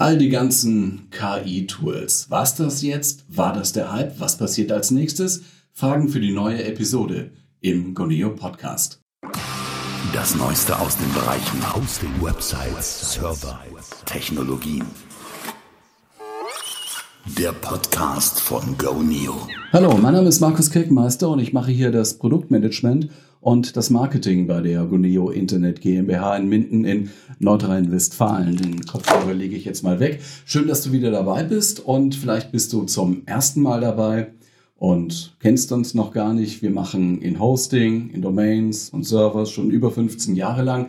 All die ganzen KI-Tools. Was das jetzt? War das der Hype? Was passiert als nächstes? Fragen für die neue Episode im Goneo Podcast. Das Neueste aus den Bereichen Hosting, Websites, Server, Technologien. Der Podcast von GoNeo. Hallo, mein Name ist Markus Kirkmeister und ich mache hier das Produktmanagement und das Marketing bei der Guneo Internet GmbH in Minden in Nordrhein-Westfalen. Den Kopfhörer lege ich jetzt mal weg. Schön, dass du wieder dabei bist und vielleicht bist du zum ersten Mal dabei und kennst uns noch gar nicht. Wir machen in Hosting, in Domains und Servers schon über 15 Jahre lang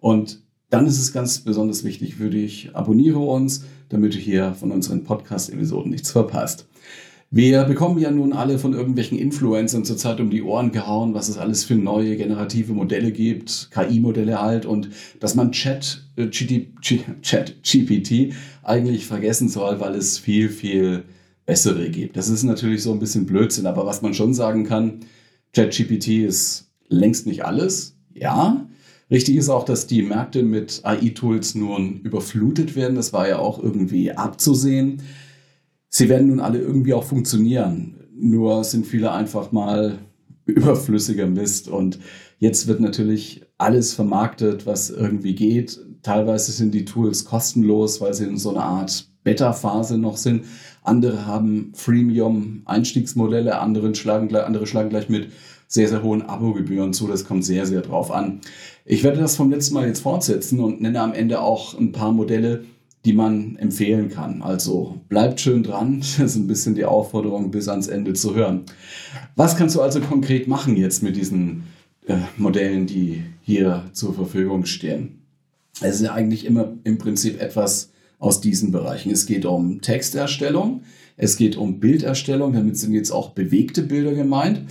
und dann ist es ganz besonders wichtig für dich, abonniere uns, damit du hier von unseren Podcast-Episoden nichts verpasst. Wir bekommen ja nun alle von irgendwelchen Influencern zurzeit um die Ohren gehauen, was es alles für neue generative Modelle gibt, KI-Modelle halt und dass man Chat, äh, Chat GPT eigentlich vergessen soll, weil es viel, viel bessere gibt. Das ist natürlich so ein bisschen Blödsinn, aber was man schon sagen kann, Chat GPT ist längst nicht alles. Ja, Richtig ist auch, dass die Märkte mit AI-Tools nun überflutet werden. Das war ja auch irgendwie abzusehen. Sie werden nun alle irgendwie auch funktionieren. Nur sind viele einfach mal überflüssiger Mist. Und jetzt wird natürlich alles vermarktet, was irgendwie geht. Teilweise sind die Tools kostenlos, weil sie in so einer Art Beta-Phase noch sind. Andere haben Freemium-Einstiegsmodelle, andere schlagen, andere schlagen gleich mit sehr, sehr hohen Abogebühren zu. Das kommt sehr, sehr drauf an. Ich werde das vom letzten Mal jetzt fortsetzen und nenne am Ende auch ein paar Modelle, die man empfehlen kann. Also bleibt schön dran. Das ist ein bisschen die Aufforderung, bis ans Ende zu hören. Was kannst du also konkret machen jetzt mit diesen äh, Modellen, die hier zur Verfügung stehen? Es ist ja eigentlich immer im Prinzip etwas aus diesen Bereichen. Es geht um Texterstellung, es geht um Bilderstellung, damit sind jetzt auch bewegte Bilder gemeint.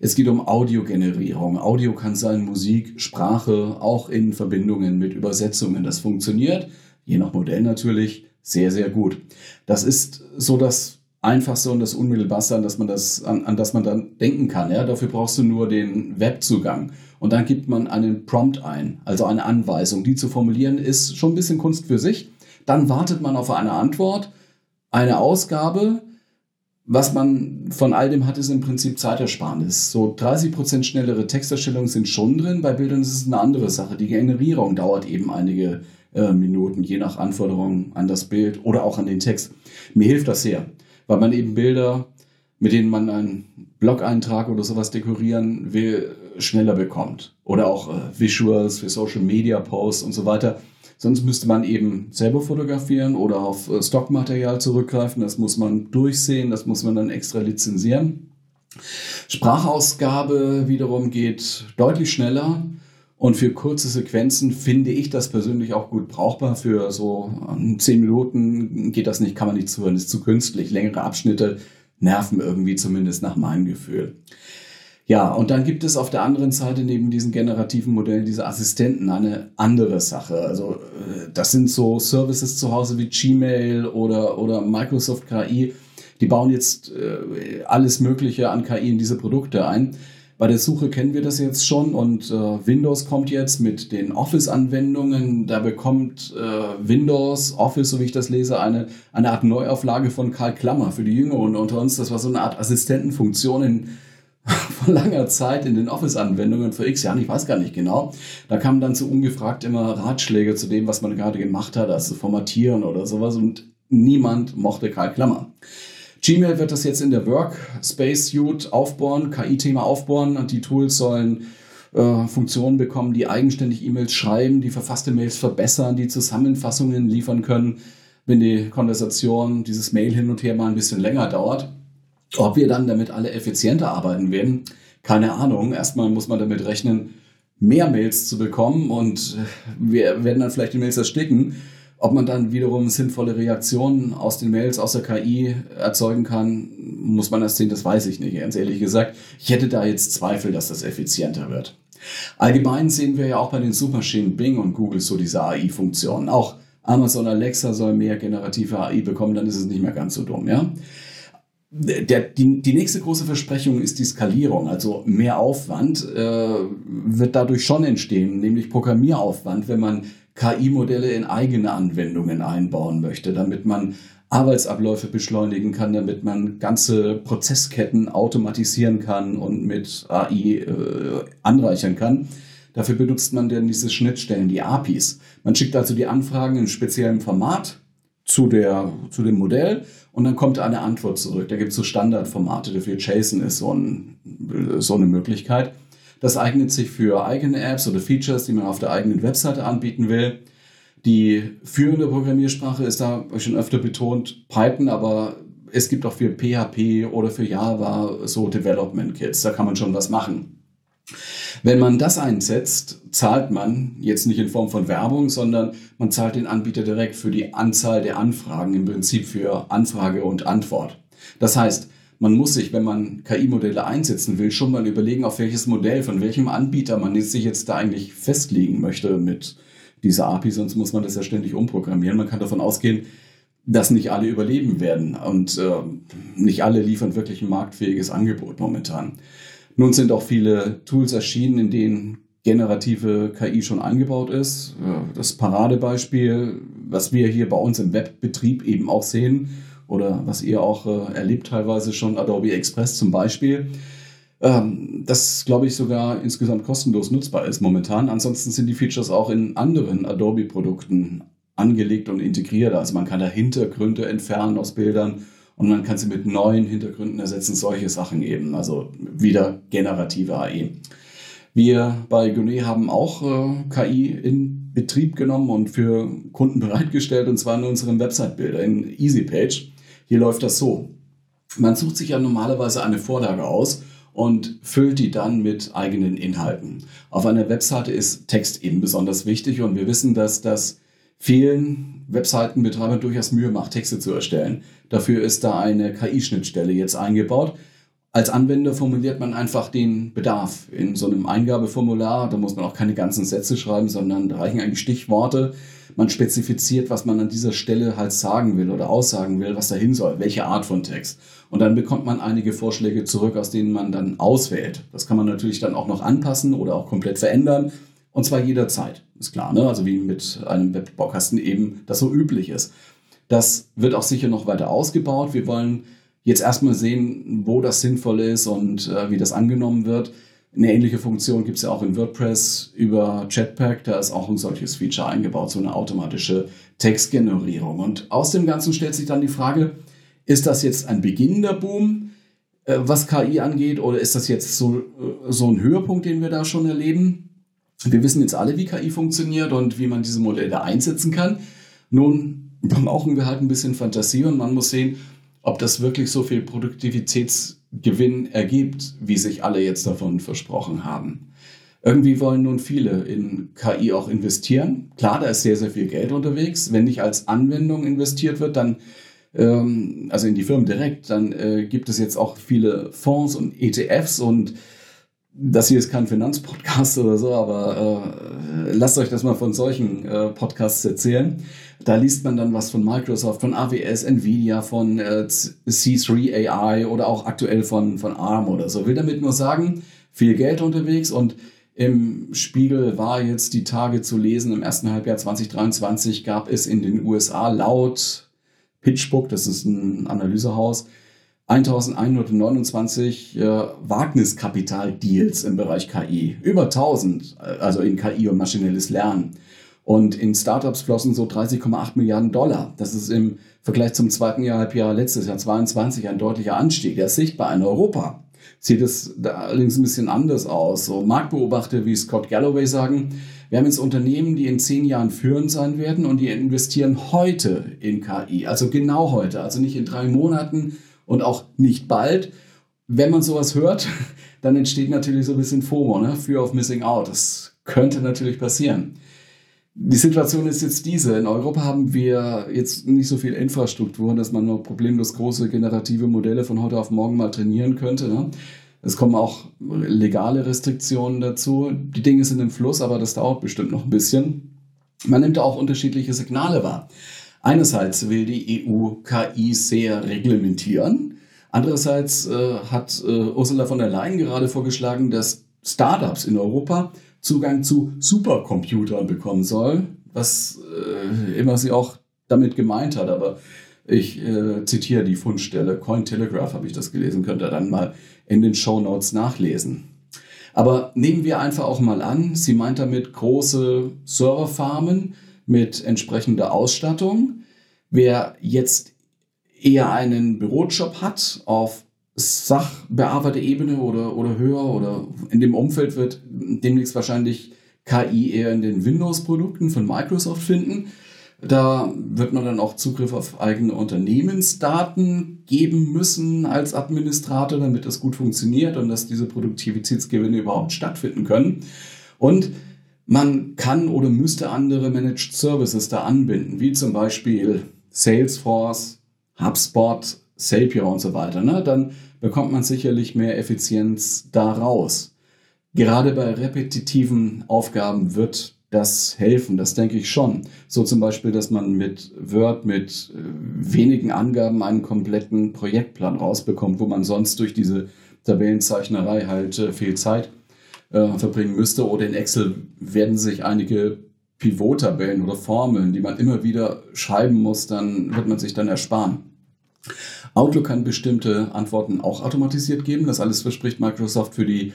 Es geht um Audiogenerierung. Audio kann sein Musik, Sprache, auch in Verbindungen mit Übersetzungen. Das funktioniert je nach Modell natürlich, sehr, sehr gut. Das ist so das Einfachste und das Unmittelbarste, an das man, das, an, an das man dann denken kann. Ja? Dafür brauchst du nur den Webzugang. Und dann gibt man einen Prompt ein, also eine Anweisung. Die zu formulieren ist schon ein bisschen Kunst für sich. Dann wartet man auf eine Antwort, eine Ausgabe. Was man von all dem hat, ist im Prinzip Zeitersparnis. So 30 Prozent schnellere Texterstellungen sind schon drin. Bei Bildern ist es eine andere Sache. Die Generierung dauert eben einige äh, Minuten, je nach Anforderungen an das Bild oder auch an den Text. Mir hilft das sehr, weil man eben Bilder, mit denen man einen Blog-Eintrag oder sowas dekorieren will, schneller bekommt. Oder auch äh, Visuals für Social Media Posts und so weiter. Sonst müsste man eben selber fotografieren oder auf äh, Stockmaterial zurückgreifen. Das muss man durchsehen, das muss man dann extra lizenzieren. Sprachausgabe wiederum geht deutlich schneller. Und für kurze Sequenzen finde ich das persönlich auch gut brauchbar. Für so ähm, zehn Minuten geht das nicht, kann man nicht zuhören, ist zu künstlich. Längere Abschnitte nerven irgendwie zumindest nach meinem Gefühl. Ja, und dann gibt es auf der anderen Seite neben diesen generativen Modellen diese Assistenten eine andere Sache. Also äh, das sind so Services zu Hause wie Gmail oder, oder Microsoft KI. Die bauen jetzt äh, alles Mögliche an KI in diese Produkte ein. Bei der Suche kennen wir das jetzt schon und äh, Windows kommt jetzt mit den Office-Anwendungen. Da bekommt äh, Windows, Office, so wie ich das lese, eine, eine Art Neuauflage von Karl Klammer für die Jüngeren unter uns. Das war so eine Art Assistentenfunktion in, vor langer Zeit in den Office-Anwendungen für x Jahren, ich weiß gar nicht genau. Da kamen dann so ungefragt immer Ratschläge zu dem, was man gerade gemacht hat, also formatieren oder sowas und niemand mochte Karl Klammer. Gmail wird das jetzt in der Workspace Suite aufbauen, KI-Thema aufbauen und die Tools sollen äh, Funktionen bekommen, die eigenständig E-Mails schreiben, die verfasste Mails verbessern, die Zusammenfassungen liefern können, wenn die Konversation, dieses Mail hin und her mal ein bisschen länger dauert. Ob wir dann damit alle effizienter arbeiten werden, keine Ahnung. Erstmal muss man damit rechnen, mehr Mails zu bekommen und wir werden dann vielleicht die Mails ersticken. Ob man dann wiederum sinnvolle Reaktionen aus den Mails, aus der KI erzeugen kann, muss man erst sehen, das weiß ich nicht, ganz ehrlich gesagt. Ich hätte da jetzt Zweifel, dass das effizienter wird. Allgemein sehen wir ja auch bei den Suchmaschinen Bing und Google so diese AI-Funktionen. Auch Amazon Alexa soll mehr generative AI bekommen, dann ist es nicht mehr ganz so dumm, ja. Der, die, die nächste große Versprechung ist die Skalierung, also mehr Aufwand äh, wird dadurch schon entstehen, nämlich Programmieraufwand, wenn man KI-Modelle in eigene Anwendungen einbauen möchte, damit man Arbeitsabläufe beschleunigen kann, damit man ganze Prozessketten automatisieren kann und mit AI äh, anreichern kann. Dafür benutzt man dann diese Schnittstellen, die APIs. Man schickt also die Anfragen in speziellem Format zu, der, zu dem Modell und dann kommt eine Antwort zurück. Da gibt es so Standardformate dafür. JSON ist so, ein, so eine Möglichkeit. Das eignet sich für eigene Apps oder Features, die man auf der eigenen Webseite anbieten will. Die führende Programmiersprache ist da schon öfter betont Python, aber es gibt auch für PHP oder für Java so Development Kits. Da kann man schon was machen. Wenn man das einsetzt, zahlt man jetzt nicht in Form von Werbung, sondern man zahlt den Anbieter direkt für die Anzahl der Anfragen, im Prinzip für Anfrage und Antwort. Das heißt, man muss sich, wenn man KI-Modelle einsetzen will, schon mal überlegen, auf welches Modell, von welchem Anbieter man sich jetzt da eigentlich festlegen möchte mit dieser API, sonst muss man das ja ständig umprogrammieren. Man kann davon ausgehen, dass nicht alle überleben werden und äh, nicht alle liefern wirklich ein marktfähiges Angebot momentan. Nun sind auch viele Tools erschienen, in denen generative KI schon eingebaut ist. Das Paradebeispiel, was wir hier bei uns im Webbetrieb eben auch sehen oder was ihr auch äh, erlebt teilweise schon, Adobe Express zum Beispiel, ähm, das glaube ich sogar insgesamt kostenlos nutzbar ist momentan. Ansonsten sind die Features auch in anderen Adobe-Produkten angelegt und integriert. Also man kann da Hintergründe entfernen aus Bildern und man kann sie mit neuen Hintergründen ersetzen, solche Sachen eben, also wieder generative AI. Wir bei Gune haben auch äh, KI in Betrieb genommen und für Kunden bereitgestellt, und zwar in unserem Website-Bilder, in EasyPage. Hier läuft das so. Man sucht sich ja normalerweise eine Vorlage aus und füllt die dann mit eigenen Inhalten. Auf einer Webseite ist Text eben besonders wichtig und wir wissen, dass das vielen Webseitenbetreibern durchaus Mühe macht, Texte zu erstellen. Dafür ist da eine KI-Schnittstelle jetzt eingebaut. Als Anwender formuliert man einfach den Bedarf in so einem Eingabeformular. Da muss man auch keine ganzen Sätze schreiben, sondern da reichen eigentlich Stichworte. Man spezifiziert, was man an dieser Stelle halt sagen will oder aussagen will, was dahin soll, welche Art von Text. Und dann bekommt man einige Vorschläge zurück, aus denen man dann auswählt. Das kann man natürlich dann auch noch anpassen oder auch komplett verändern. Und zwar jederzeit, ist klar, ne? Also wie mit einem Webbaukasten eben das so üblich ist. Das wird auch sicher noch weiter ausgebaut. Wir wollen jetzt erstmal sehen, wo das sinnvoll ist und äh, wie das angenommen wird. Eine ähnliche Funktion gibt es ja auch in WordPress über Chatpack. Da ist auch ein solches Feature eingebaut, so eine automatische Textgenerierung. Und aus dem Ganzen stellt sich dann die Frage, ist das jetzt ein beginnender Boom, äh, was KI angeht, oder ist das jetzt so, äh, so ein Höhepunkt, den wir da schon erleben? Wir wissen jetzt alle, wie KI funktioniert und wie man diese Modelle einsetzen kann. Nun brauchen wir halt ein bisschen Fantasie und man muss sehen, ob das wirklich so viel Produktivitätsgewinn ergibt, wie sich alle jetzt davon versprochen haben. Irgendwie wollen nun viele in KI auch investieren. Klar, da ist sehr, sehr viel Geld unterwegs. Wenn nicht als Anwendung investiert wird, dann, ähm, also in die Firmen direkt, dann äh, gibt es jetzt auch viele Fonds und ETFs und das hier ist kein Finanzpodcast oder so, aber äh, lasst euch das mal von solchen äh, Podcasts erzählen. Da liest man dann was von Microsoft, von AWS, Nvidia, von äh, C3 AI oder auch aktuell von, von ARM oder so. Will damit nur sagen, viel Geld unterwegs und im Spiegel war jetzt die Tage zu lesen, im ersten Halbjahr 2023 gab es in den USA laut PitchBook, das ist ein Analysehaus, 1129 äh, Wagniskapital-Deals im Bereich KI. Über 1000, äh, also in KI und maschinelles Lernen. Und in Startups flossen so 30,8 Milliarden Dollar. Das ist im Vergleich zum zweiten Jahr, Halbjahr letztes Jahr 22 ein deutlicher Anstieg. Der ist sichtbar in Europa. Sieht es allerdings ein bisschen anders aus. So Marktbeobachter wie Scott Galloway sagen, wir haben jetzt Unternehmen, die in zehn Jahren führend sein werden und die investieren heute in KI. Also genau heute. Also nicht in drei Monaten, und auch nicht bald. Wenn man sowas hört, dann entsteht natürlich so ein bisschen FOMO, ne? Fear of Missing Out. Das könnte natürlich passieren. Die Situation ist jetzt diese. In Europa haben wir jetzt nicht so viel Infrastruktur, dass man nur problemlos große generative Modelle von heute auf morgen mal trainieren könnte. Ne? Es kommen auch legale Restriktionen dazu. Die Dinge sind im Fluss, aber das dauert bestimmt noch ein bisschen. Man nimmt auch unterschiedliche Signale wahr. Einerseits will die EU KI sehr reglementieren. Andererseits äh, hat äh, Ursula von der Leyen gerade vorgeschlagen, dass Startups in Europa Zugang zu Supercomputern bekommen sollen. was äh, immer sie auch damit gemeint hat, aber ich äh, zitiere die Fundstelle, Cointelegraph habe ich das gelesen, könnt ihr dann mal in den Show Notes nachlesen. Aber nehmen wir einfach auch mal an, sie meint damit große Serverfarmen mit entsprechender Ausstattung. Wer jetzt eher einen Bürojob hat auf Sachbearbeiter-Ebene oder, oder höher oder in dem Umfeld wird demnächst wahrscheinlich KI eher in den Windows-Produkten von Microsoft finden. Da wird man dann auch Zugriff auf eigene Unternehmensdaten geben müssen als Administrator, damit das gut funktioniert und dass diese Produktivitätsgewinne überhaupt stattfinden können. Und man kann oder müsste andere Managed Services da anbinden, wie zum Beispiel Salesforce, HubSpot, Zapier und so weiter. Ne? Dann bekommt man sicherlich mehr Effizienz daraus. Gerade bei repetitiven Aufgaben wird das helfen, das denke ich schon. So zum Beispiel, dass man mit Word mit äh, wenigen Angaben einen kompletten Projektplan rausbekommt, wo man sonst durch diese Tabellenzeichnerei halt äh, viel Zeit äh, verbringen müsste. Oder in Excel werden sich einige Pivot-Tabellen oder Formeln, die man immer wieder schreiben muss, dann wird man sich dann ersparen. Outlook kann bestimmte Antworten auch automatisiert geben. Das alles verspricht Microsoft für die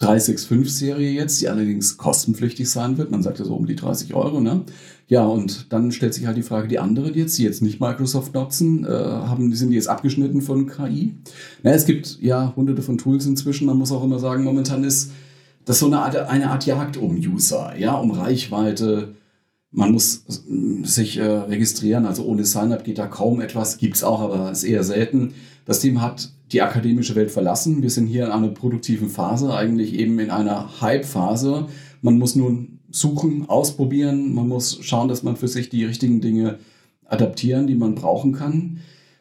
365-Serie jetzt, die allerdings kostenpflichtig sein wird. Man sagt ja so um die 30 Euro. Ne? Ja, und dann stellt sich halt die Frage, die anderen jetzt, die jetzt nicht Microsoft nutzen, äh, haben, sind die jetzt abgeschnitten von KI? Na, es gibt ja hunderte von Tools inzwischen. Man muss auch immer sagen, momentan ist das so eine Art, eine Art Jagd um User, ja, um Reichweite. Man muss sich äh, registrieren, also ohne Sign-up geht da kaum etwas, gibt's auch, aber ist eher selten. Das Team hat die akademische Welt verlassen. Wir sind hier in einer produktiven Phase, eigentlich eben in einer Hype-Phase. Man muss nun suchen, ausprobieren, man muss schauen, dass man für sich die richtigen Dinge adaptieren, die man brauchen kann.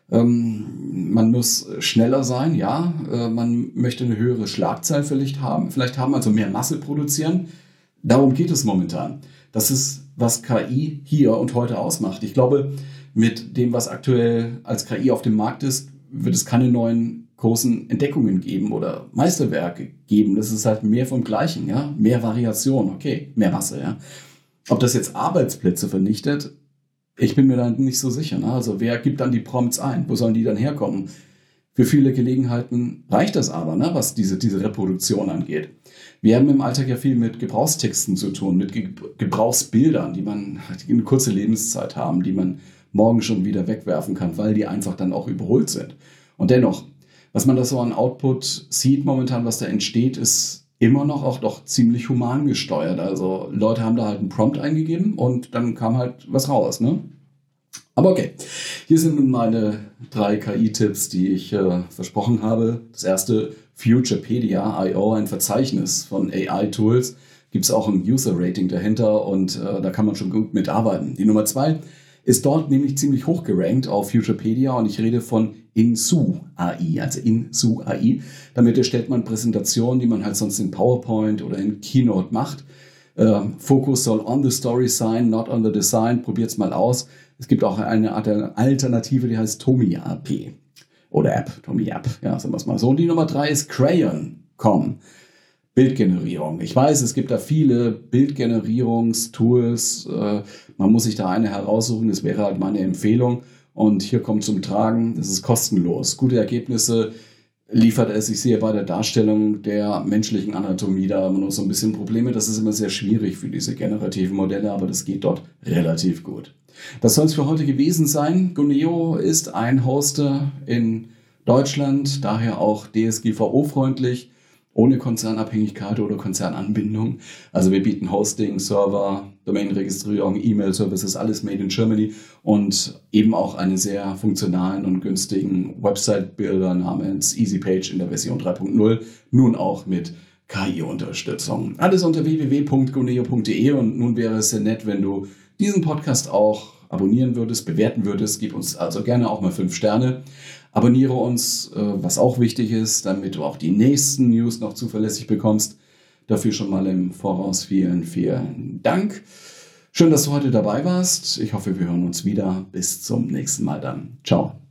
Ähm, man muss schneller sein, ja. Äh, man möchte eine höhere Schlagzahl vielleicht haben, vielleicht haben, also mehr Masse produzieren. Darum geht es momentan. Das ist, was KI hier und heute ausmacht. Ich glaube, mit dem, was aktuell als KI auf dem Markt ist, wird es keine neuen großen Entdeckungen geben oder Meisterwerke geben. Das ist halt mehr vom Gleichen, ja. Mehr Variation, okay, mehr Masse, ja. Ob das jetzt Arbeitsplätze vernichtet, ich bin mir da nicht so sicher. Ne? Also wer gibt dann die Prompts ein? Wo sollen die dann herkommen? Für viele Gelegenheiten reicht das aber, ne, was diese, diese Reproduktion angeht. Wir haben im Alltag ja viel mit Gebrauchstexten zu tun, mit Gebrauchsbildern, die man die eine kurze Lebenszeit haben, die man morgen schon wieder wegwerfen kann, weil die einfach dann auch überholt sind. Und dennoch, was man da so an Output sieht momentan, was da entsteht, ist immer noch auch doch ziemlich human gesteuert. Also Leute haben da halt einen Prompt eingegeben und dann kam halt was raus, ne? Aber okay, hier sind nun meine drei KI-Tipps, die ich äh, versprochen habe. Das erste, Futurepedia.io, ein Verzeichnis von AI-Tools. Gibt es auch ein User-Rating dahinter und äh, da kann man schon gut mitarbeiten. Die Nummer zwei ist dort nämlich ziemlich hoch gerankt auf Futurepedia und ich rede von Insu AI, also Insu AI. Damit erstellt man Präsentationen, die man halt sonst in PowerPoint oder in Keynote macht. Ähm, Fokus soll on the story sein, not on the design. Probiert's mal aus. Es gibt auch eine Alternative, die heißt Tomi AP. Oder App, Tomi App. Ja, sagen wir es mal so. Und die Nummer drei ist Crayon.com. Bildgenerierung. Ich weiß, es gibt da viele Bildgenerierungstools. Äh, man muss sich da eine heraussuchen. Das wäre halt meine Empfehlung. Und hier kommt zum Tragen, das ist kostenlos. Gute Ergebnisse liefert es. Ich sehe bei der Darstellung der menschlichen Anatomie da immer noch so ein bisschen Probleme. Das ist immer sehr schwierig für diese generativen Modelle, aber das geht dort relativ gut. Das soll es für heute gewesen sein. Guneo ist ein Hoster in Deutschland, daher auch DSGVO-freundlich ohne Konzernabhängigkeit oder Konzernanbindung. Also wir bieten Hosting, Server, Domainregistrierung, E-Mail-Services, alles made in Germany und eben auch einen sehr funktionalen und günstigen Website-Builder namens EasyPage in der Version 3.0, nun auch mit KI-Unterstützung. Alles unter www.goneo.de und nun wäre es sehr nett, wenn du diesen Podcast auch abonnieren würdest, bewerten würdest. Gib uns also gerne auch mal fünf Sterne. Abonniere uns, äh, was auch wichtig ist, damit du auch die nächsten News noch zuverlässig bekommst. Dafür schon mal im Voraus vielen, vielen Dank. Schön, dass du heute dabei warst. Ich hoffe, wir hören uns wieder. Bis zum nächsten Mal dann. Ciao.